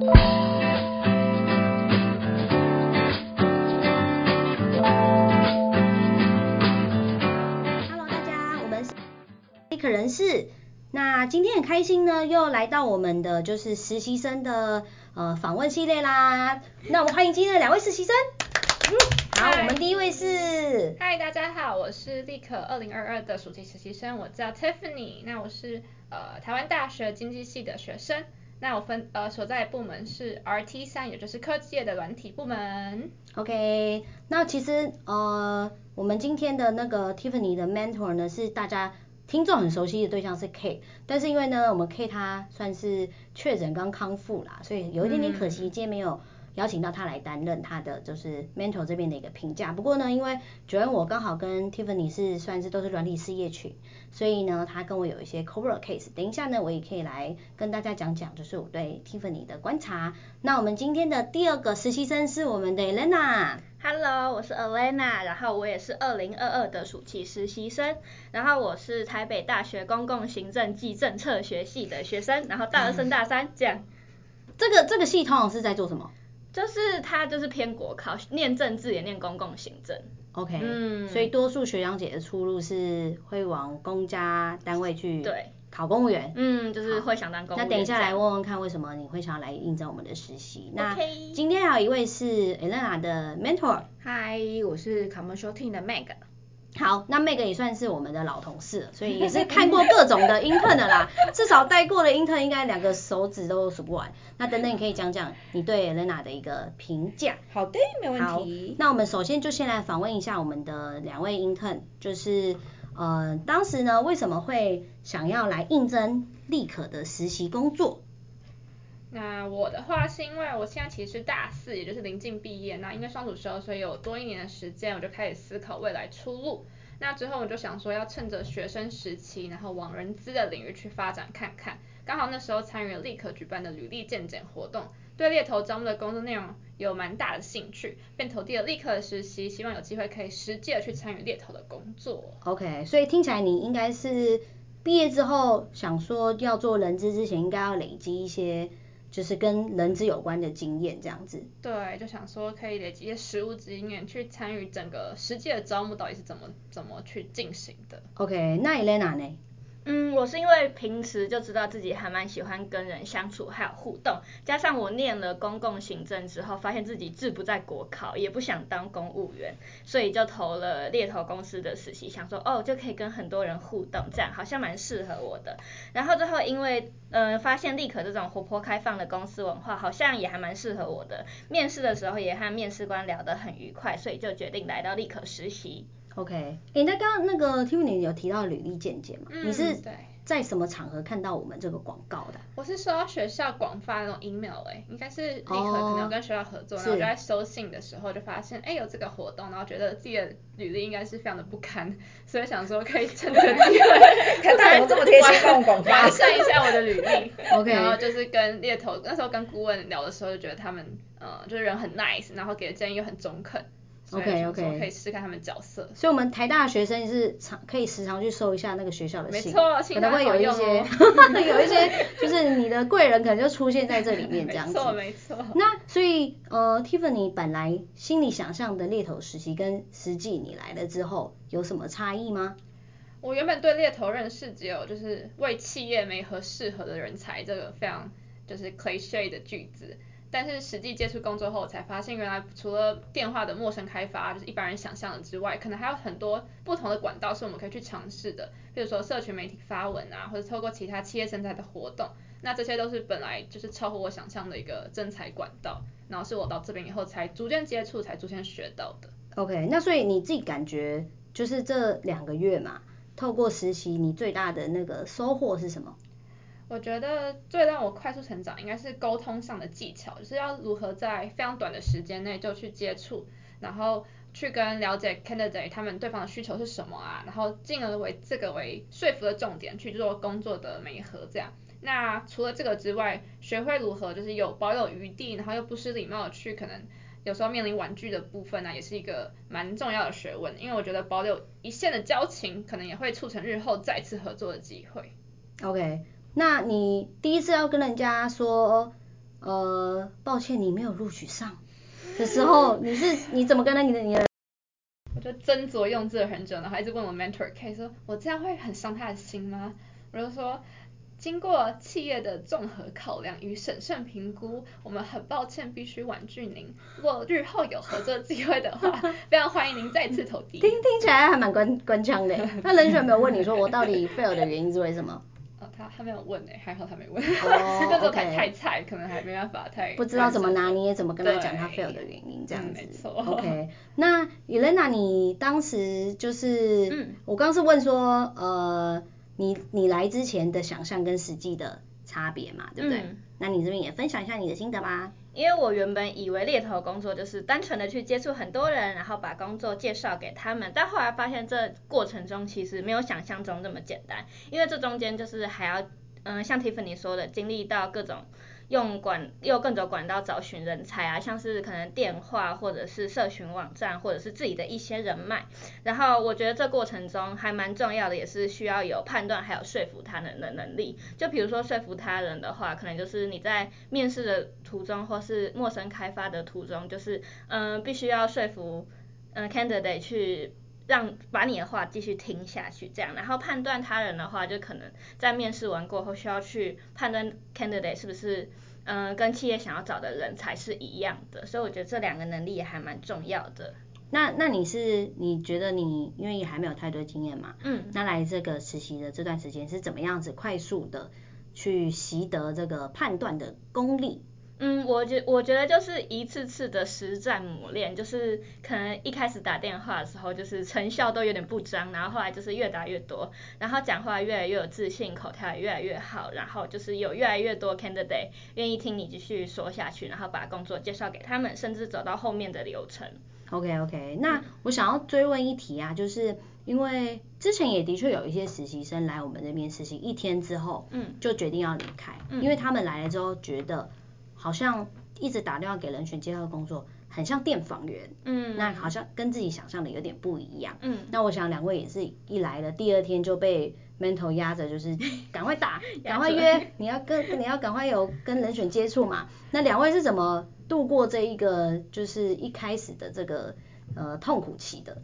Hello，大家，我们是立可人事。那今天很开心呢，又来到我们的就是实习生的呃访问系列啦。那我们欢迎今天的两位实习生。嗯，好，我们第一位是。嗨，大家好，我是立可二零二二的暑期实习生，我叫 Tiffany。那我是呃台湾大学经济系的学生。那我分呃所在部门是 RT 三，也就是科技业的软体部门。OK，那其实呃我们今天的那个 Tiffany 的 mentor 呢是大家听众很熟悉的对象是 K，但是因为呢我们 K 他算是确诊刚康复啦，所以有一点点可惜，今天没有。邀请到他来担任他的就是 mentor 这边的一个评价。不过呢，因为主要我刚好跟 Tiffany 是算是都是软体事业群，所以呢，他跟我有一些 cover case。等一下呢，我也可以来跟大家讲讲，就是我对 Tiffany 的观察。那我们今天的第二个实习生是我们的 Elena。Hello，我是 Elena，然后我也是二零二二的暑期实习生，然后我是台北大学公共行政暨政策学系的学生，然后大二升大三、嗯、这样。这个这个系统是在做什么？就是他就是偏国考，念政治也念公共行政。OK，嗯，所以多数学长姐的出路是会往公家单位去对考公务员。嗯，就是会想当公务员。那等一下来问问看，为什么你会想要来应征我们的实习？那今天还有一位是 Elena 的 mentor。嗨，我是 Commercial Team 的 Meg。好，那 Meg 也算是我们的老同事了，所以也是看过各种的 intern 的啦，至少带过的 intern 应该两个手指都数不完。那等等你可以讲讲你对 Elena 的一个评价。好的，没问题。那我们首先就先来访问一下我们的两位 intern，就是呃当时呢为什么会想要来应征立可的实习工作？那我的话是因为我现在其实大四，也就是临近毕业。那因为双主修，所以有多一年的时间，我就开始思考未来出路。那之后我就想说，要趁着学生时期，然后往人资的领域去发展看看。刚好那时候参与了立刻举办的履历见检活动，对猎头招募的工作内容有蛮大的兴趣，便投递了立刻的实习，希望有机会可以实际的去参与猎头的工作。OK，所以听起来你应该是毕业之后想说要做人资之前，应该要累积一些。就是跟人资有关的经验这样子。对，就想说可以累积一些实务经验，去参与整个实际的招募到底是怎么怎么去进行的。OK，那 Elena 呢？嗯，我是因为平时就知道自己还蛮喜欢跟人相处，还有互动，加上我念了公共行政之后，发现自己志不在国考，也不想当公务员，所以就投了猎头公司的实习，想说哦，就可以跟很多人互动，这样好像蛮适合我的。然后最后因为呃发现立可这种活泼开放的公司文化，好像也还蛮适合我的。面试的时候也和面试官聊得很愉快，所以就决定来到立可实习。OK，哎、欸，那刚刚那个 Tiffany 有提到履历见解嘛？嗯，你是在什么场合看到我们这个广告的？我是收到学校广发那种 email 哎、欸，应该是立刻可能有跟学校合作，哦、然后就在收信的时候就发现，哎、欸，有这个活动，然后觉得自己的履历应该是非常的不堪，所以想说可以趁这个机会，看他有这么贴心帮我广发，完善一下我的履历。OK，然后就是跟猎头那时候跟顾问聊的时候，就觉得他们呃就是人很 nice，然后给的建议又很中肯。OK OK，可以试看他们角色。所以，我们台大学生是常可以时常去搜一下那个学校的信，没错，可能会有一些，有一些就是你的贵人可能就出现在这里面这样子。没错没错。那所以呃，Tiffany 本来心里想象的猎头实习跟实际你来了之后有什么差异吗？我原本对猎头认识只有就是为企业没合适合的人才这个非常就是 cliche 的句子。但是实际接触工作后，才发现原来除了电话的陌生开发，就是一般人想象的之外，可能还有很多不同的管道是我们可以去尝试的。比如说社群媒体发文啊，或者透过其他企业生态的活动，那这些都是本来就是超乎我想象的一个征才管道。然后是我到这边以后才逐渐接触，才逐渐学到的。OK，那所以你自己感觉就是这两个月嘛，透过实习，你最大的那个收获是什么？我觉得最让我快速成长应该是沟通上的技巧，就是要如何在非常短的时间内就去接触，然后去跟了解 candidate 他们对方的需求是什么啊，然后进而为这个为说服的重点去做工作的媒合这样。那除了这个之外，学会如何就是有保有余地，然后又不失礼貌的去可能有时候面临婉拒的部分呢，也是一个蛮重要的学问。因为我觉得保留一线的交情，可能也会促成日后再次合作的机会。OK。那你第一次要跟人家说呃，抱歉你没有录取上的时候，你是你怎么跟那你的你的？我就斟酌用字很久，然后一直问我 mentor K 说，我这样会很伤他的心吗？我就说。经过企业的综合考量与审慎评估，我们很抱歉必须婉拒您。如果日后有合作机会的话，非常欢迎您再次投递。听听起来还蛮官官腔的。那人选没有问你说我到底 fail 的原因是为什么？哦，他他没有问诶，还好他没问。哦，那时候太太菜，可能还没办法太。不知道怎么拿捏，怎么跟他讲他 fail 的原因这样子。嗯，没错。OK，那 Elena，你当时就是，嗯，我刚是问说，呃。你你来之前的想象跟实际的差别嘛，对不对？嗯、那你这边也分享一下你的心得吧。因为我原本以为猎头工作就是单纯的去接触很多人，然后把工作介绍给他们，但后来发现这过程中其实没有想象中那么简单，因为这中间就是还要，嗯、像 Tiffany 说的，经历到各种。用管用各种管道找寻人才啊，像是可能电话或者是社群网站，或者是自己的一些人脉。然后我觉得这过程中还蛮重要的，也是需要有判断还有说服他人的能力。就比如说说服他人的话，可能就是你在面试的途中或是陌生开发的途中，就是嗯、必须要说服嗯、candidate 去。让把你的话继续听下去，这样，然后判断他人的话，就可能在面试完过后需要去判断 candidate 是不是，嗯、呃，跟企业想要找的人才是一样的，所以我觉得这两个能力也还蛮重要的。那那你是你觉得你因为你还没有太多经验嘛，嗯，那来这个实习的这段时间是怎么样子快速的去习得这个判断的功力？嗯，我觉我觉得就是一次次的实战磨练，就是可能一开始打电话的时候，就是成效都有点不彰，然后后来就是越打越多，然后讲话越来越有自信，口条也越来越好，然后就是有越来越多 candidate 愿意听你继续说下去，然后把工作介绍给他们，甚至走到后面的流程。OK OK，那我想要追问一题啊，就是因为之前也的确有一些实习生来我们这边实习一天之后，嗯，就决定要离开，嗯，因为他们来了之后觉得。好像一直打电话给人选介绍工作，很像电访员，嗯，那好像跟自己想象的有点不一样，嗯，那我想两位也是一来了第二天就被 mentor 压着，就是赶快打，赶快约，你要跟你要赶快有跟人选接触嘛。那两位是怎么度过这一个就是一开始的这个呃痛苦期的？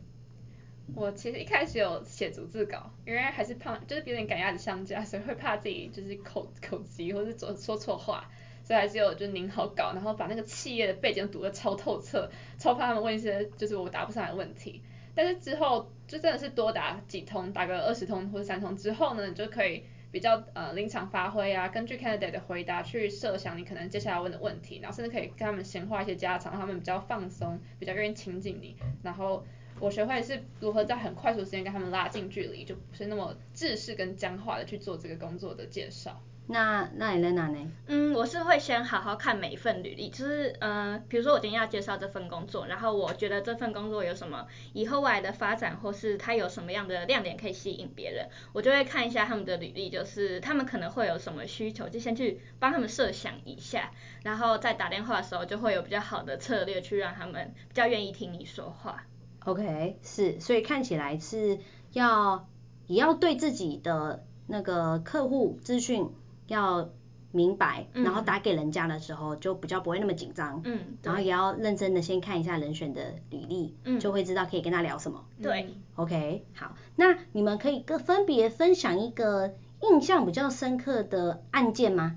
我其实一开始有写逐字稿，因为还是怕就是有点赶鸭子上架，所以会怕自己就是口口急或是说说错话。所以还是有就您好稿，然后把那个企业的背景读得超透彻，超怕他们问一些就是我答不上来的问题。但是之后就真的是多打几通，打个二十通或者三通之后呢，你就可以比较呃临场发挥啊，根据 candidate 的回答去设想你可能接下来问的问题，然后甚至可以跟他们闲话一些家常，让他们比较放松，比较愿意亲近你。然后我学会是如何在很快速的时间跟他们拉近距离，就不是那么制式跟僵化的去做这个工作的介绍。那那 Elena 呢？嗯，我是会先好好看每一份履历，就是呃，比如说我今天要介绍这份工作，然后我觉得这份工作有什么以后未来的发展，或是它有什么样的亮点可以吸引别人，我就会看一下他们的履历，就是他们可能会有什么需求，就先去帮他们设想一下，然后在打电话的时候就会有比较好的策略去让他们比较愿意听你说话。OK，是，所以看起来是要也要对自己的那个客户资讯。要明白，然后打给人家的时候就比较不会那么紧张，嗯，然后也要认真的先看一下人选的履历，嗯，就会知道可以跟他聊什么。对，OK，好，那你们可以各分别分享一个印象比较深刻的案件吗？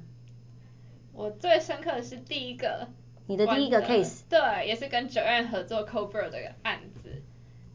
我最深刻的是第一个，你的第一个 case，对，也是跟 Joanne 合作 CoBro 的案子，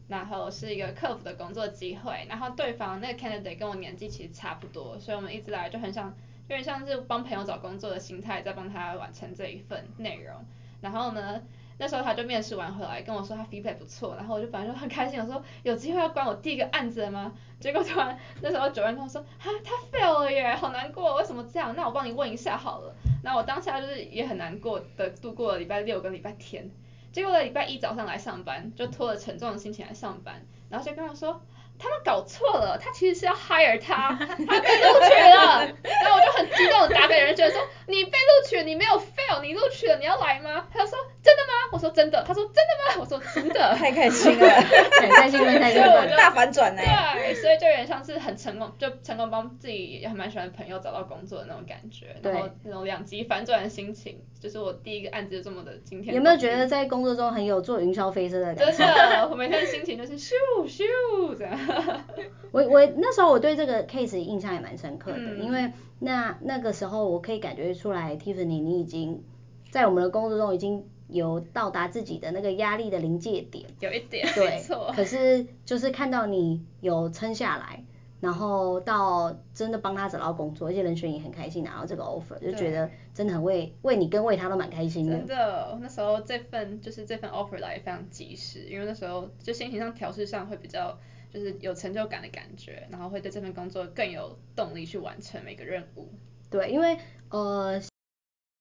然后是一个客服的工作机会，然后对方那个 candidate 跟我年纪其实差不多，所以我们一直来就很想。有点像是帮朋友找工作的心态，在帮他完成这一份内容。然后呢，那时候他就面试完回来跟我说他 feedback 不错，然后我就反正就很开心，我说有机会要关我第一个案子了吗？结果突然那时候九万跟我说，哈，他 fail 了耶，好难过，为什么这样？那我帮你问一下好了。那我当下就是也很难过的度过了礼拜六跟礼拜天。结果在礼拜一早上来上班，就拖着沉重的心情来上班，然后就跟我说。他们搞错了，他其实是要 hire 他，他被录取了。然后我就很激动的打给人，觉得说你被录取了，你没有 fail，你录取了，你要来吗？他就说真的吗？我说说真的，他说真的吗？我说真的，太开心了，太开心了，太开心了，大反转呢。对，所以就有点像是很成功，就成功帮自己也还蛮喜欢的朋友找到工作的那种感觉，然后那种两极反转的心情，就是我第一个案子就这么的今天。有没有觉得在工作中很有做云霄飞车的感觉？真的，我每天的心情就是咻咻这样。我我那时候我对这个 case 印象也蛮深刻的，嗯、因为那那个时候我可以感觉出来，Tiffany 你已经在我们的工作中已经有到达自己的那个压力的临界点，有一点，对，没错。可是就是看到你有撑下来，然后到真的帮他找到工作，而且人选也很开心拿到这个 offer，就觉得真的很为为你跟为他都蛮开心的。真的，那时候这份就是这份 offer 来也非常及时，因为那时候就心情上调试上会比较。就是有成就感的感觉，然后会对这份工作更有动力去完成每个任务。对，因为呃，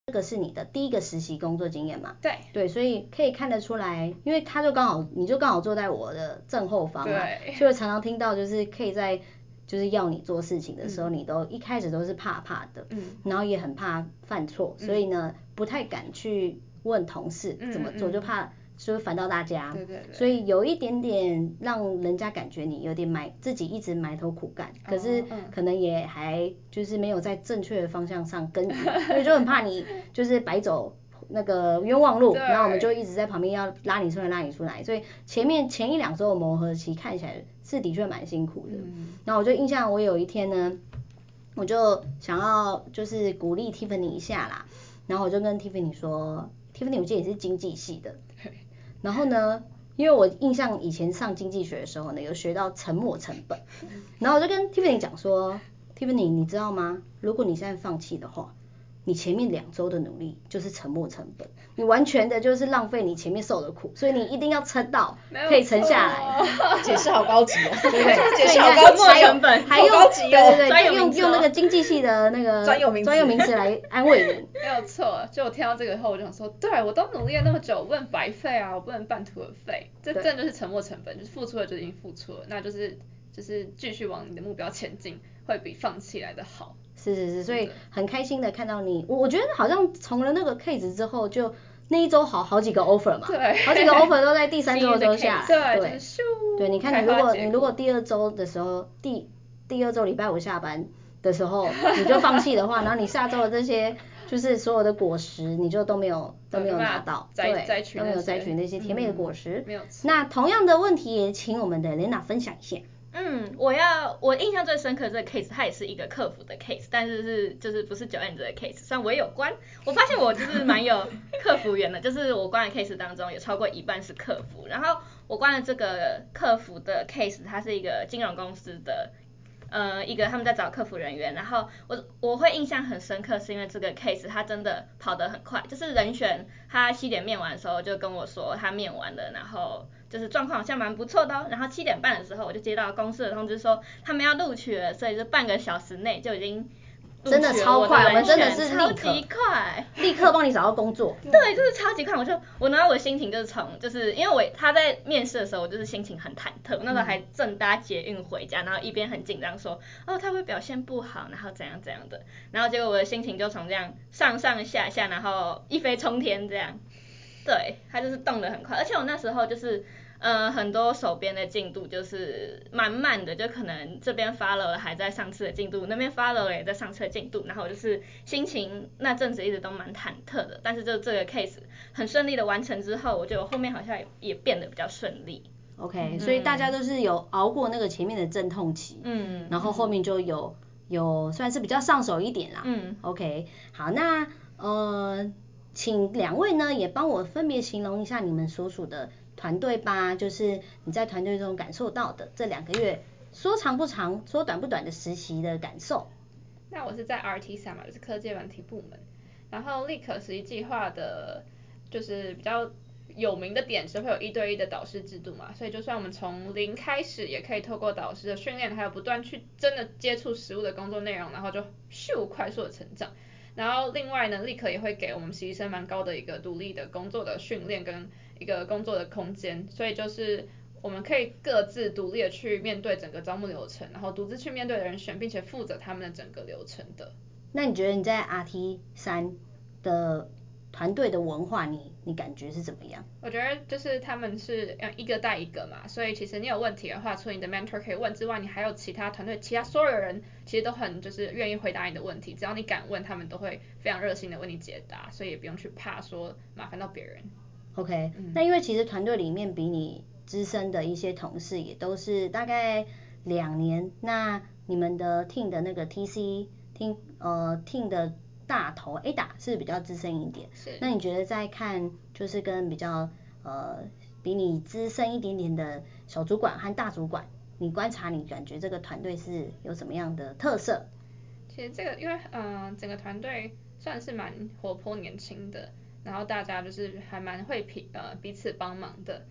这个是你的第一个实习工作经验嘛？对。对，所以可以看得出来，因为他就刚好，你就刚好坐在我的正后方嘛，对。就会常常听到，就是可以在就是要你做事情的时候，嗯、你都一开始都是怕怕的，嗯，然后也很怕犯错，所以呢，不太敢去问同事怎么做，嗯、就怕。就会烦到大家，对对对，所以有一点点让人家感觉你有点埋自己一直埋头苦干，可是可能也还就是没有在正确的方向上耕耘，所以就很怕你就是白走那个冤枉路，然后我们就一直在旁边要拉你出来拉你出来，所以前面前一两周的磨合期看起来是的确蛮辛苦的。然后我就印象我有一天呢，我就想要就是鼓励 Tiffany 一下啦，然后我就跟 Tiffany 说，Tiffany 我记得你是经济系的。然后呢，因为我印象以前上经济学的时候呢，有学到沉没成本，然后我就跟 Tiffany 讲说，Tiffany 你知道吗？如果你现在放弃的话，你前面两周的努力就是沉没成本，你完全的就是浪费你前面受的苦，所以你一定要撑到可以撑下来。解释好高级哦，对不对？解释好高级成本，还用对对对，用用那个经济系的那个专有名专有名词来 安慰你。没有错，就我听到这个以后，我就想说，对我都努力了那么久，我不能白费啊，我不能半途而废，这真的就是沉没成本，就是付出了就已经付出了，那就是就是继续往你的目标前进，会比放弃来的好。是是是，所以很开心的看到你，我我觉得好像从了那个 case 之后，就那一周好好几个 offer 嘛，对，好几个 offer 都在第三周的时候下来，对，对，你看你如果你如果第二周的时候，第第二周礼拜五下班的时候你就放弃的话，然后你下周的这些就是所有的果实你就都没有都没有拿到，对，都没有摘取那些甜美的果实，没有。那同样的问题也请我们的 Lena 分享一下。嗯，我要我印象最深刻的这个 case，它也是一个客服的 case，但是是就是不是 Joanne 的 case，虽然我也有关，我发现我就是蛮有 客服员的，就是我关的 case 当中有超过一半是客服，然后我关的这个客服的 case，它是一个金融公司的，呃，一个他们在找客服人员，然后我我会印象很深刻，是因为这个 case 它真的跑得很快，就是人选他七点面完的时候就跟我说他面完了，然后。就是状况好像蛮不错的哦，然后七点半的时候我就接到公司的通知说他们要录取了，所以就半个小时内就已经真的超快，我们真的是超级快，立刻帮你找到工作。对，就是超级快，我就我拿到我的心情就是从就是因为我他在面试的时候我就是心情很忐忑，那时候还正搭捷运回家，然后一边很紧张说哦他会表现不好，然后怎样怎样的，然后结果我的心情就从这样上上下下，然后一飞冲天这样，对，他就是动得很快，而且我那时候就是。呃，很多手边的进度就是慢慢的，就可能这边 follow 了还在上次的进度，那边 follow 了也在上次的进度，然后就是心情那阵子一直都蛮忐忑的，但是就这个 case 很顺利的完成之后，我觉得我后面好像也也变得比较顺利。OK，嗯，所以大家都是有熬过那个前面的阵痛期，嗯，然后后面就有有算是比较上手一点啦。嗯，OK，好，那呃，请两位呢也帮我分别形容一下你们所属的。团队吧，就是你在团队中感受到的这两个月，说长不长，说短不短的实习的感受。那我是在 RT 三嘛，就是科技软体部门。然后立可实习计划的，就是比较有名的点是会有一对一的导师制度嘛，所以就算我们从零开始，也可以透过导师的训练，还有不断去真的接触实务的工作内容，然后就咻快速的成长。然后另外呢，立可也会给我们实习生蛮高的一个独立的工作的训练跟。一个工作的空间，所以就是我们可以各自独立的去面对整个招募流程，然后独自去面对人选，并且负责他们的整个流程的。那你觉得你在 RT 三的团队的文化你，你你感觉是怎么样？我觉得就是他们是要一个带一个嘛，所以其实你有问题的话，除了你的 mentor 可以问之外，你还有其他团队其他所有人其实都很就是愿意回答你的问题，只要你敢问，他们都会非常热心的为你解答，所以也不用去怕说麻烦到别人。OK，、嗯、那因为其实团队里面比你资深的一些同事也都是大概两年，那你们的 team 的那个 TC team 呃 team 的大头 Ada 是比较资深一点，是。那你觉得在看就是跟比较呃比你资深一点点的小主管和大主管，你观察你感觉这个团队是有什么样的特色？其实这个因为嗯、呃、整个团队算是蛮活泼年轻的。然后大家就是还蛮会平呃彼此帮忙的。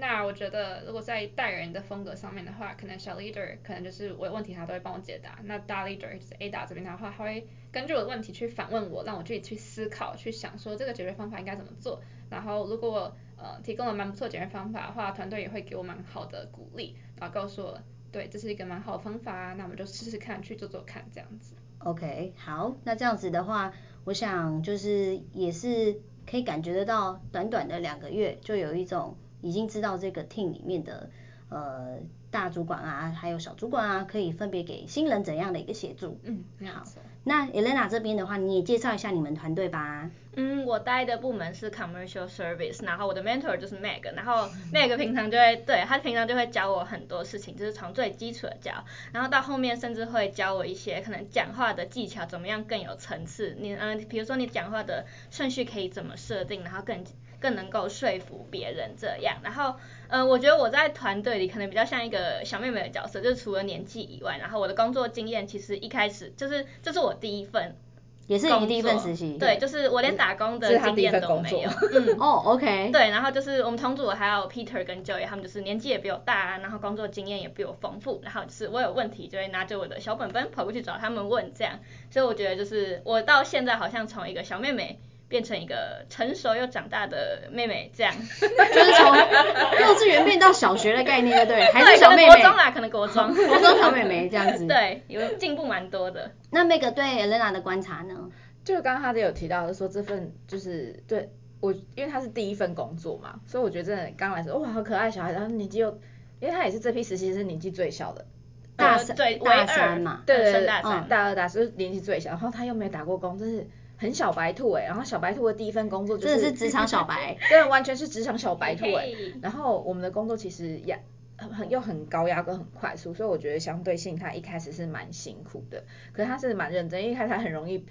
那我觉得如果在带人的风格上面的话，可能小 leader 可能就是我有问题他都会帮我解答。那大 leader 就是 Ada 这边的话，他会根据我的问题去反问我，让我自己去思考，去想说这个解决方法应该怎么做。然后如果呃提供了蛮不错解决方法的话，团队也会给我蛮好的鼓励，然后告诉我，对，这是一个蛮好的方法，那我们就试试看去做做看这样子。OK，好，那这样子的话，我想就是也是。可以感觉得到，短短的两个月就有一种已经知道这个 team 里面的呃大主管啊，还有小主管啊，可以分别给新人怎样的一个协助。嗯，好。那 Elena 这边的话，你也介绍一下你们团队吧。嗯，我待的部门是 Commercial Service，然后我的 mentor 就是 Meg，然后 Meg 平常就会对他平常就会教我很多事情，就是从最基础的教，然后到后面甚至会教我一些可能讲话的技巧，怎么样更有层次。你嗯、比如说你讲话的顺序可以怎么设定，然后更更能够说服别人这样。然后嗯、呃，我觉得我在团队里可能比较像一个小妹妹的角色，就是除了年纪以外，然后我的工作经验其实一开始就是这是我第一份。也是你第一份实习，对，就是我连打工的经验都没有。嗯，哦，OK。对，然后就是我们同组还有 Peter 跟 Joey，他们就是年纪也比我大，然后工作经验也比我丰富，然后就是我有问题就会拿着我的小本本跑过去找他们问这样，所以我觉得就是我到现在好像从一个小妹妹。变成一个成熟又长大的妹妹，这样，就是从幼稚园变到小学的概念，对不对？还是小妹妹？国中啦，可能国中，国中小妹妹这样子。对，有进步蛮多的。那 Meg 对 Elena 的观察呢？就刚刚他都有提到的说这份就是对我，因为他是第一份工作嘛，所以我觉得真的刚来说哇好可爱小孩，然后年纪又，因为他也是这批实习生年纪最小的，大三对大三嘛，对对对，大三大二大三是年纪最小，然后他又没有打过工，真是。很小白兔哎、欸，然后小白兔的第一份工作就是，真的是职场小白，对，完全是职场小白兔哎、欸。然后我们的工作其实压很很又很高压跟很快速，所以我觉得相对性他一开始是蛮辛苦的，可是他是蛮认真，因为一开始他很容易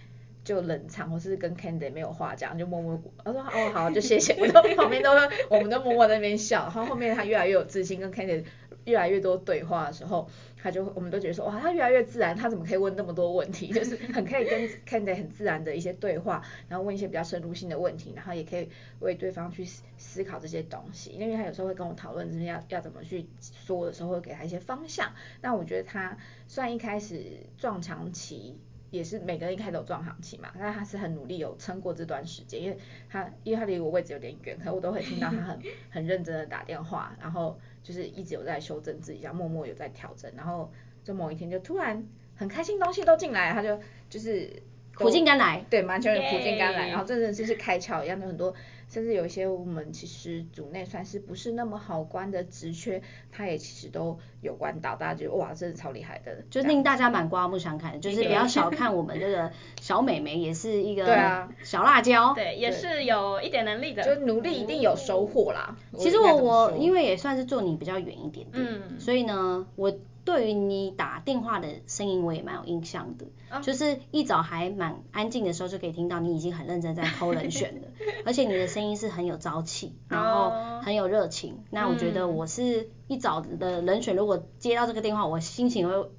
就冷场或是跟 Candy 没有话讲，就默默我说哦好就谢谢，我都旁边都我们都默默在那边笑，然后后面他越来越有自信，跟 Candy 越来越多对话的时候。他就我们都觉得说哇，他越来越自然，他怎么可以问那么多问题？就是很可以跟 Candy 很自然的一些对话，然后问一些比较深入性的问题，然后也可以为对方去思考这些东西。因为他有时候会跟我讨论，就是要要怎么去说的时候，会给他一些方向。那我觉得他虽然一开始撞墙期，也是每个人一开始都撞墙期嘛，但他是很努力有撑过这段时间，因为他因为他离我位置有点远，可我都会听到他很 很认真的打电话，然后。就是一直有在修正自己，然后默默有在调整，然后就某一天就突然很开心，东西都进来，他就就是苦尽甘来，对，完全苦尽甘来，然后真的就是开窍一样，就很多，甚至有一些我们其实组内算是不是那么好关的职缺，他也其实都有关到，大家觉得哇，真的超厉害的，就令大家蛮刮目相看的，就是不要小看我们这个小美眉，也是一个对啊。小辣椒，对，也是有一点能力的，就努力一定有收获啦。其实我我因为也算是做你比较远一点点，嗯，所以呢我。对于你打电话的声音，我也蛮有印象的，哦、就是一早还蛮安静的时候，就可以听到你已经很认真在抠人选了，而且你的声音是很有朝气，然后很有热情。哦、那我觉得我是一早的人选，如果接到这个电话，我心情会。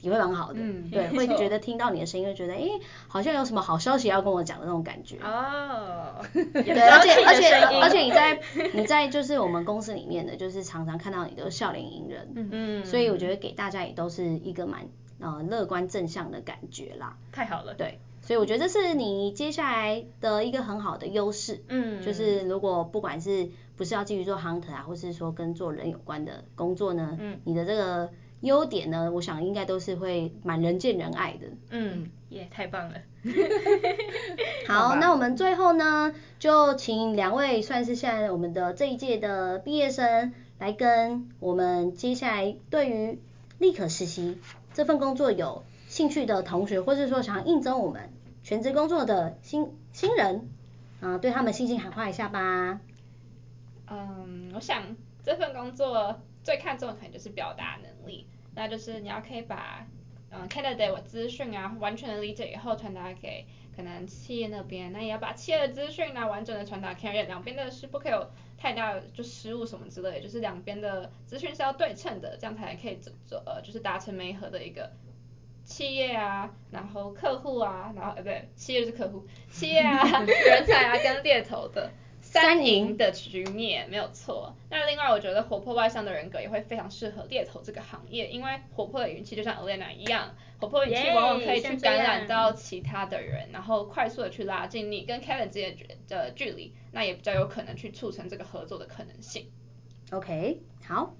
也会蛮好的，嗯、对，会觉得听到你的声音，会觉得哎，好像有什么好消息要跟我讲的那种感觉。哦，对，而且而且而且你在 你在就是我们公司里面的，就是常常看到你都笑脸迎人，嗯嗯，所以我觉得给大家也都是一个蛮呃乐观正向的感觉啦。太好了，对，所以我觉得这是你接下来的一个很好的优势，嗯，就是如果不管是不是要继续做 hunter 啊，或是说跟做人有关的工作呢，嗯，你的这个。优点呢，我想应该都是会蛮人见人爱的。嗯，耶，yeah, 太棒了！好，那我们最后呢，就请两位算是现在我们的这一届的毕业生，来跟我们接下来对于立可实习这份工作有兴趣的同学，或是说想要应征我们全职工作的新新人，啊、呃，对他们信心喊话一下吧。嗯，我想这份工作最看重的可能就是表达能力，那就是你要可以把。嗯，candidate 我资讯啊，完全的理解以后传达给可能企业那边，那也要把企业的资讯啊完整的传达 candidate，两边的是不可以有太大的就失误什么之类，就是两边的资讯是要对称的，这样才可以走走呃就是达成媒合的一个企业啊，然后客户啊，然后呃不对，企业是客户，企业啊 人才啊跟猎头的。三赢的局面没有错。那另外，我觉得活泼外向的人格也会非常适合猎头这个行业，因为活泼的语气就像 Elena 一样，活泼语气往往可以去感染到其他的人，然后快速的去拉近你跟 Kevin 之间的距离，那也比较有可能去促成这个合作的可能性。OK，好。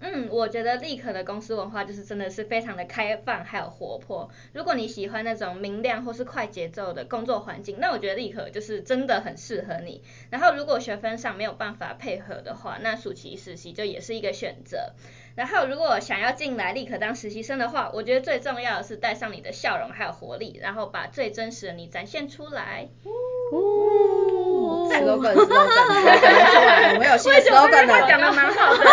嗯，我觉得立可的公司文化就是真的是非常的开放，还有活泼。如果你喜欢那种明亮或是快节奏的工作环境，那我觉得立可就是真的很适合你。然后如果学分上没有办法配合的话，那暑期实习就也是一个选择。然后如果想要进来立可当实习生的话，我觉得最重要的是带上你的笑容还有活力，然后把最真实的你展现出来。slogan，slogan，slogan，我们有新的 slogan 了。讲的蛮好的。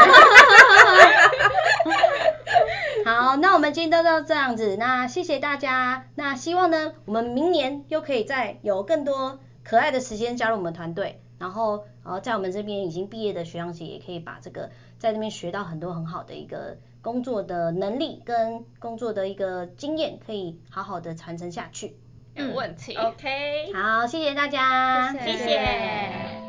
好，那我们今天都到这样子，那谢谢大家。那希望呢，我们明年又可以再有更多可爱的时间加入我们团队，然后呃，在我们这边已经毕业的学长姐也可以把这个在那边学到很多很好的一个工作的能力跟工作的一个经验，可以好好的传承下去。没有问题。OK。好，谢谢大家。谢谢。谢谢。